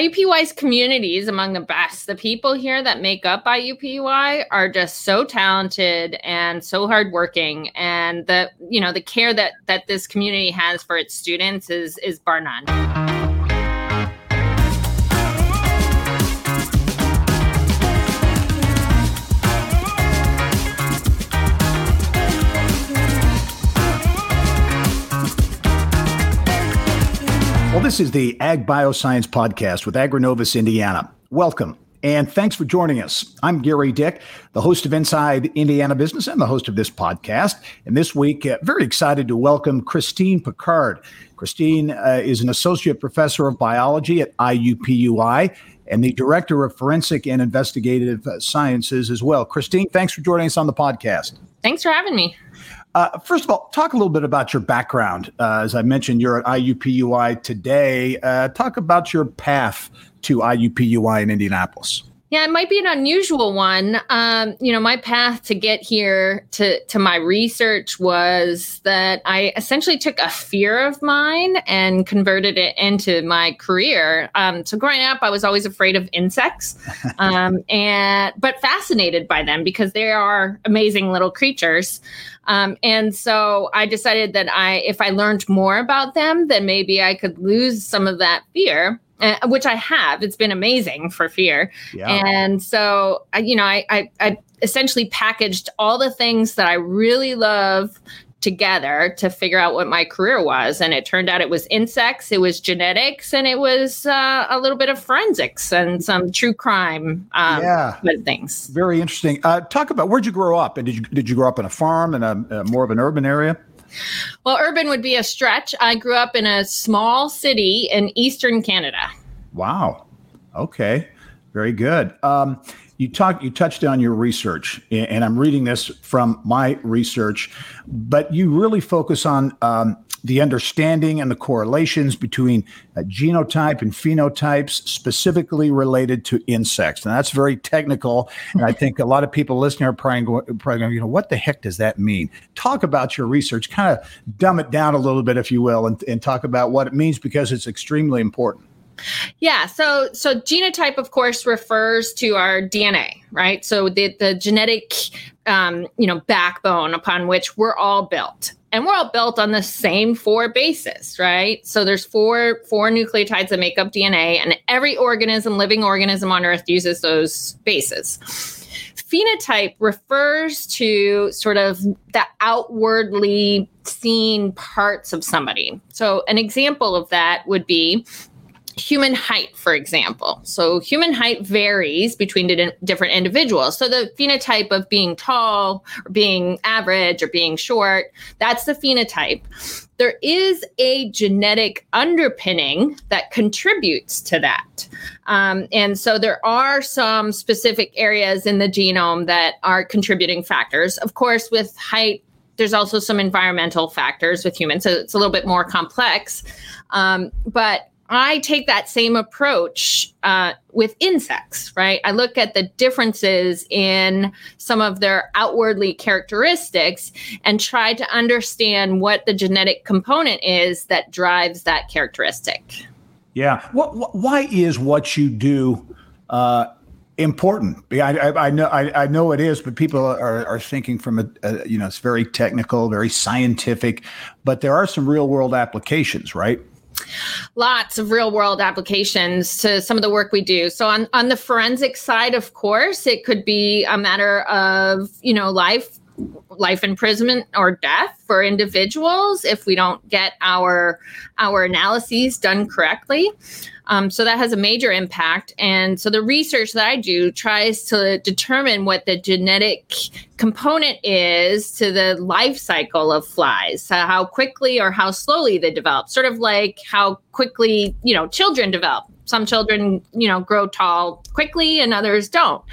IUPUI's community is among the best. The people here that make up IUPUI are just so talented and so hardworking, and the you know the care that that this community has for its students is is bar none. Well, this is the Ag Bioscience Podcast with Agrinovus Indiana. Welcome. And thanks for joining us. I'm Gerry Dick, the host of Inside Indiana Business and the host of this podcast. And this week, uh, very excited to welcome Christine Picard. Christine uh, is an associate professor of biology at IUPUI and the director of forensic and investigative sciences as well. Christine, thanks for joining us on the podcast. Thanks for having me. Uh, first of all, talk a little bit about your background. Uh, as I mentioned, you're at IUPUI today. Uh, talk about your path to IUPUI in Indianapolis. Yeah, it might be an unusual one. Um, you know, my path to get here to to my research was that I essentially took a fear of mine and converted it into my career. Um, so growing up, I was always afraid of insects, um, and but fascinated by them because they are amazing little creatures. Um, and so I decided that I, if I learned more about them, then maybe I could lose some of that fear. Uh, which I have. It's been amazing for fear. Yeah. And so, I, you know, I, I, I essentially packaged all the things that I really love together to figure out what my career was. And it turned out it was insects, it was genetics, and it was uh, a little bit of forensics and some true crime um, yeah. things. Very interesting. Uh, talk about where'd you grow up? And did you did you grow up in a farm in a, a more of an urban area? Well, urban would be a stretch. I grew up in a small city in eastern Canada. Wow. Okay. Very good. Um, you talk you touched on your research and i'm reading this from my research but you really focus on um, the understanding and the correlations between uh, genotype and phenotypes specifically related to insects and that's very technical and i think a lot of people listening are probably going, probably going you know what the heck does that mean talk about your research kind of dumb it down a little bit if you will and, and talk about what it means because it's extremely important yeah. So so genotype, of course, refers to our DNA, right? So the the genetic, um, you know, backbone upon which we're all built, and we're all built on the same four bases, right? So there's four four nucleotides that make up DNA, and every organism, living organism on Earth, uses those bases. Phenotype refers to sort of the outwardly seen parts of somebody. So, an example of that would be human height, for example. So, human height varies between di- different individuals. So, the phenotype of being tall or being average or being short, that's the phenotype. There is a genetic underpinning that contributes to that. Um, and so, there are some specific areas in the genome that are contributing factors. Of course, with height, there's also some environmental factors with humans, so it's a little bit more complex. Um, but I take that same approach uh, with insects, right? I look at the differences in some of their outwardly characteristics and try to understand what the genetic component is that drives that characteristic. Yeah. What, why is what you do uh, important? I, I, I know I, I, know it is, but people are, are thinking from a, a, you know it's very technical, very scientific, but there are some real world applications, right? Lots of real world applications to some of the work we do. So on on the forensic side, of course, it could be a matter of, you know, life life imprisonment or death for individuals if we don't get our our analyses done correctly. Um, so that has a major impact. And so the research that I do tries to determine what the genetic component is to the life cycle of flies, so how quickly or how slowly they develop, sort of like how quickly, you know, children develop. Some children, you know, grow tall quickly and others don't.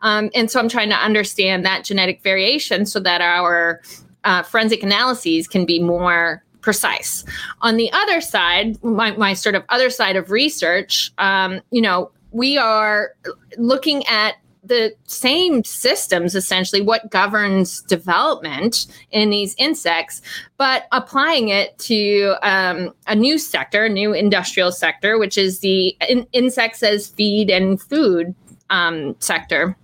Um, and so I'm trying to understand that genetic variation so that our uh, forensic analyses can be more precise. On the other side, my, my sort of other side of research, um, you know, we are looking at the same systems essentially what governs development in these insects but applying it to um, a new sector a new industrial sector which is the in- insects as feed and food um, sector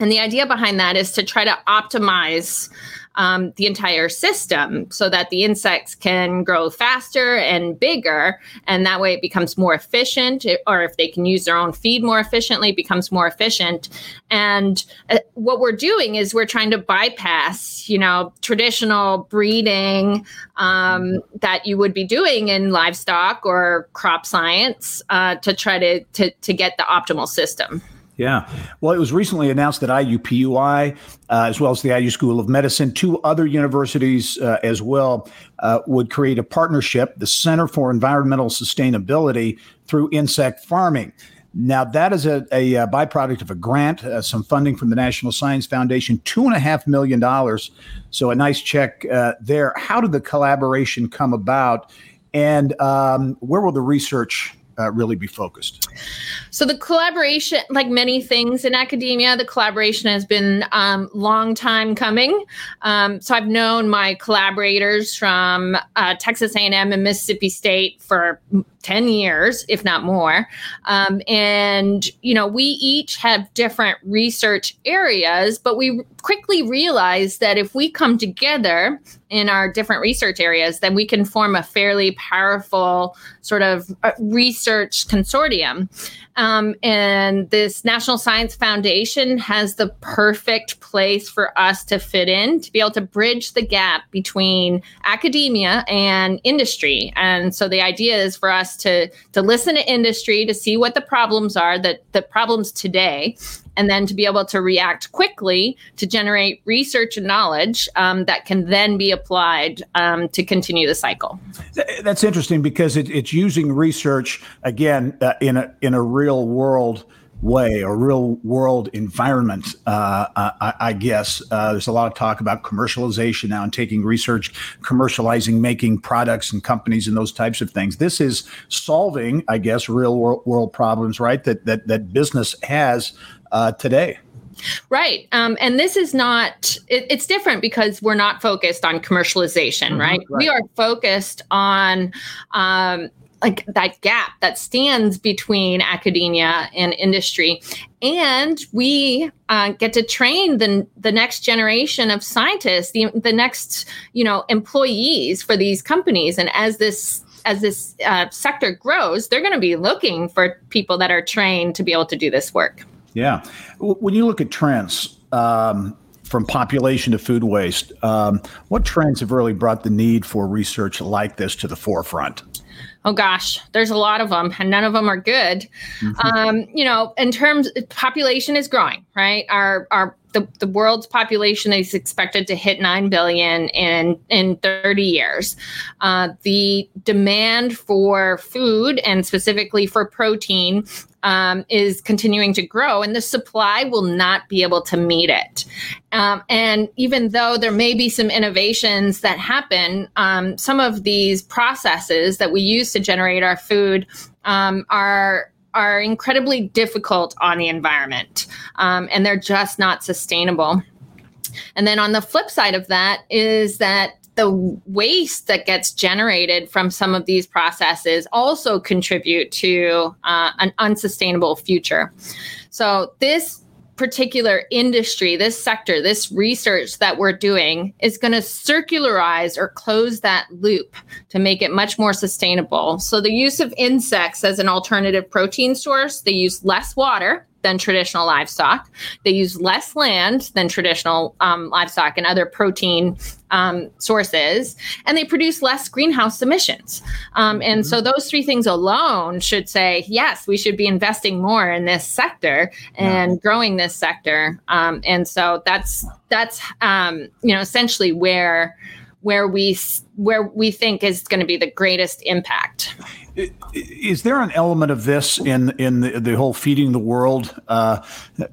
and the idea behind that is to try to optimize um, the entire system so that the insects can grow faster and bigger. And that way it becomes more efficient, or if they can use their own feed more efficiently, becomes more efficient. And uh, what we're doing is we're trying to bypass, you know, traditional breeding um, that you would be doing in livestock or crop science uh, to try to, to, to get the optimal system. Yeah. Well, it was recently announced that IUPUI, uh, as well as the IU School of Medicine, two other universities uh, as well, uh, would create a partnership, the Center for Environmental Sustainability through insect farming. Now, that is a, a, a uh, byproduct of a grant, uh, some funding from the National Science Foundation, $2.5 million. So, a nice check uh, there. How did the collaboration come about? And um, where will the research uh, really be focused? So the collaboration, like many things in academia, the collaboration has been um, long time coming. Um, so I've known my collaborators from uh, Texas A&M and Mississippi State for 10 years, if not more. Um, and, you know, we each have different research areas, but we quickly realized that if we come together in our different research areas, then we can form a fairly powerful sort of uh, research consortium. Um, and this National Science Foundation has the perfect place for us to fit in to be able to bridge the gap between academia and industry. And so the idea is for us to to listen to industry to see what the problems are that the problems today and then to be able to react quickly to generate research and knowledge um, that can then be applied um, to continue the cycle. That's interesting because it, it's using research again uh, in a in a real world way or real world environment, uh, I, I, guess. Uh, there's a lot of talk about commercialization now and taking research, commercializing, making products and companies and those types of things. This is solving, I guess, real world, world problems, right? That that that business has uh, today. Right. Um, and this is not, it, it's different because we're not focused on commercialization, mm-hmm, right? right? We are focused on um, like that gap that stands between academia and industry. And we uh, get to train the, the next generation of scientists, the, the next, you know, employees for these companies. And as this as this uh, sector grows, they're going to be looking for people that are trained to be able to do this work. Yeah. When you look at trends, um, from population to food waste, um, what trends have really brought the need for research like this to the forefront? Oh gosh, there's a lot of them, and none of them are good. Mm-hmm. Um, you know, in terms, population is growing, right? Our our the, the world's population is expected to hit 9 billion in in 30 years uh, the demand for food and specifically for protein um, is continuing to grow and the supply will not be able to meet it um, and even though there may be some innovations that happen um, some of these processes that we use to generate our food um, are are incredibly difficult on the environment um, and they're just not sustainable. And then on the flip side of that is that the waste that gets generated from some of these processes also contribute to uh, an unsustainable future. So this particular industry, this sector, this research that we're doing is going to circularize or close that loop to make it much more sustainable. So, the use of insects as an alternative protein source, they use less water than traditional livestock. They use less land than traditional um, livestock and other protein um, sources, and they produce less greenhouse emissions. Um, and so, mm-hmm. those three things alone should say, yes, we should be investing more in this sector and yeah. growing this sector. Um, and so, that's that's um, you know essentially where where we where we think is going to be the greatest impact. Is there an element of this in in the, the whole feeding the world uh,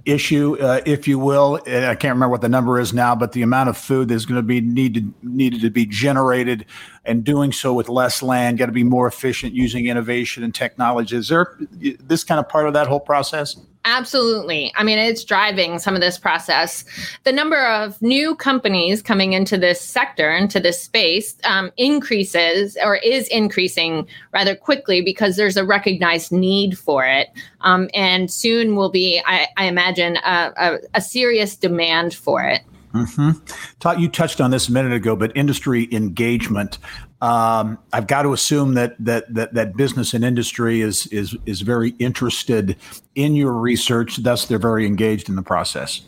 issue, uh, if you will? I can't remember what the number is now, but the amount of food that's going to be needed needed to be generated, and doing so with less land, got to be more efficient using innovation and technology. Is there this kind of part of that whole process? Absolutely. I mean, it's driving some of this process. The number of new companies coming into this sector, into this space, um, increases or is increasing rather quickly because there's a recognized need for it. Um, and soon will be, I, I imagine, a, a, a serious demand for it. Mm-hmm. You touched on this a minute ago, but industry engagement. Um, I've got to assume that that that that business and industry is is is very interested in your research. Thus, they're very engaged in the process.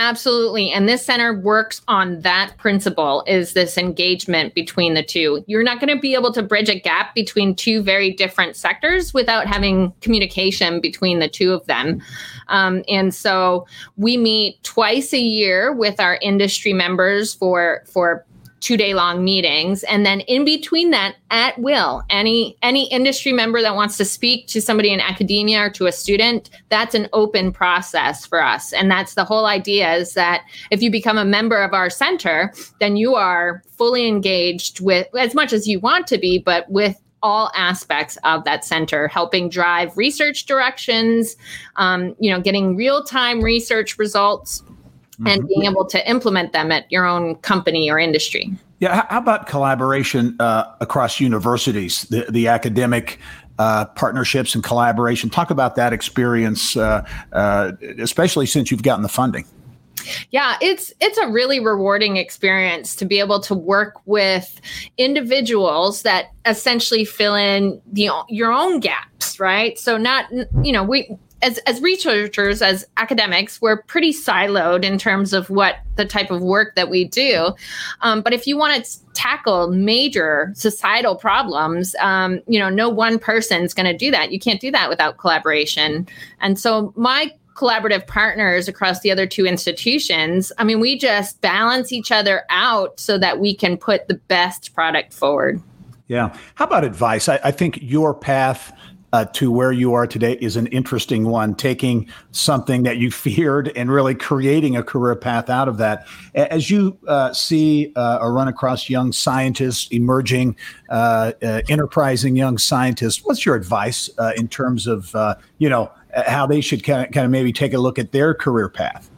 Absolutely. And this center works on that principle is this engagement between the two. You're not going to be able to bridge a gap between two very different sectors without having communication between the two of them. Um, and so we meet twice a year with our industry members for for two day long meetings. And then in between that at will any any industry member that wants to speak to somebody in academia or to a student that's an open process for us. And that's the whole idea is that if you become a member of our center then you are fully engaged with as much as you want to be but with all aspects of that center helping drive research directions um, you know getting real-time research results and being able to implement them at your own company or industry. Yeah, how about collaboration uh, across universities, the, the academic uh, partnerships and collaboration? Talk about that experience, uh, uh especially since you've gotten the funding. Yeah, it's it's a really rewarding experience to be able to work with individuals that essentially fill in the your own gaps, right? So not you know, we as as researchers as academics we're pretty siloed in terms of what the type of work that we do. Um, but if you want to tackle major societal problems um, you know no one person's going to do that. You can't do that without collaboration. And so my collaborative partners across the other two institutions i mean we just balance each other out so that we can put the best product forward. Yeah. How about advice? I, I think your path uh, to where you are today is an interesting one, taking something that you feared and really creating a career path out of that. As you uh, see uh, or run across young scientists, emerging, uh, uh, enterprising young scientists, what's your advice uh, in terms of, you know, how they should kind of, kind of maybe take a look at their career path?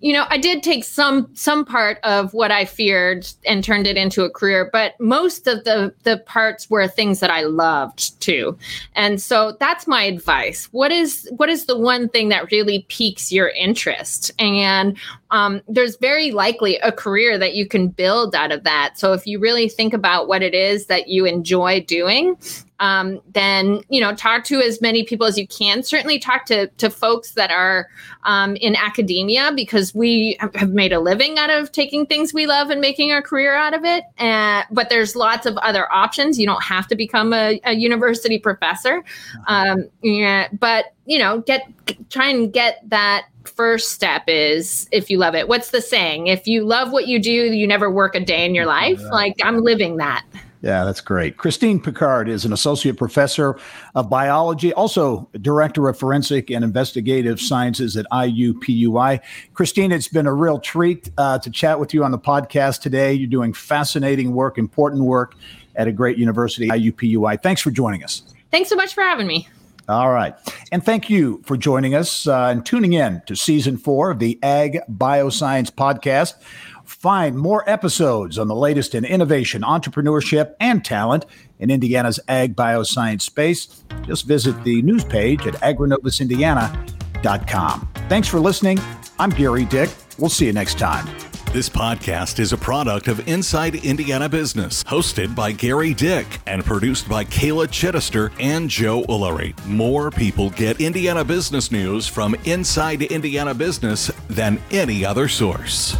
You know, I did take some some part of what I feared and turned it into a career, but most of the the parts were things that I loved too. And so that's my advice. What is what is the one thing that really piques your interest? And um, there's very likely a career that you can build out of that. So if you really think about what it is that you enjoy doing, um, then you know talk to as many people as you can. Certainly talk to to folks that are um, in academia because we have made a living out of taking things we love and making a career out of it. And but there's lots of other options. You don't have to become a, a university professor. Um, yeah, but you know, get try and get that first step is if you love it. What's the saying? If you love what you do, you never work a day in your life. Like I'm living that. Yeah, that's great. Christine Picard is an associate professor of biology, also director of forensic and investigative sciences at IUPUI. Christine, it's been a real treat uh, to chat with you on the podcast today. You're doing fascinating work, important work at a great university, IUPUI. Thanks for joining us. Thanks so much for having me. All right. And thank you for joining us uh, and tuning in to season four of the Ag Bioscience Podcast. Find more episodes on the latest in innovation, entrepreneurship, and talent in Indiana's ag bioscience space. Just visit the news page at agrinovusindiana.com. Thanks for listening. I'm Gerry Dick. We'll see you next time. This podcast is a product of Inside Indiana Business, hosted by Gerry Dick and produced by Kayla Chittister and Joe Ullery. More people get Indiana business news from Inside Indiana Business than any other source.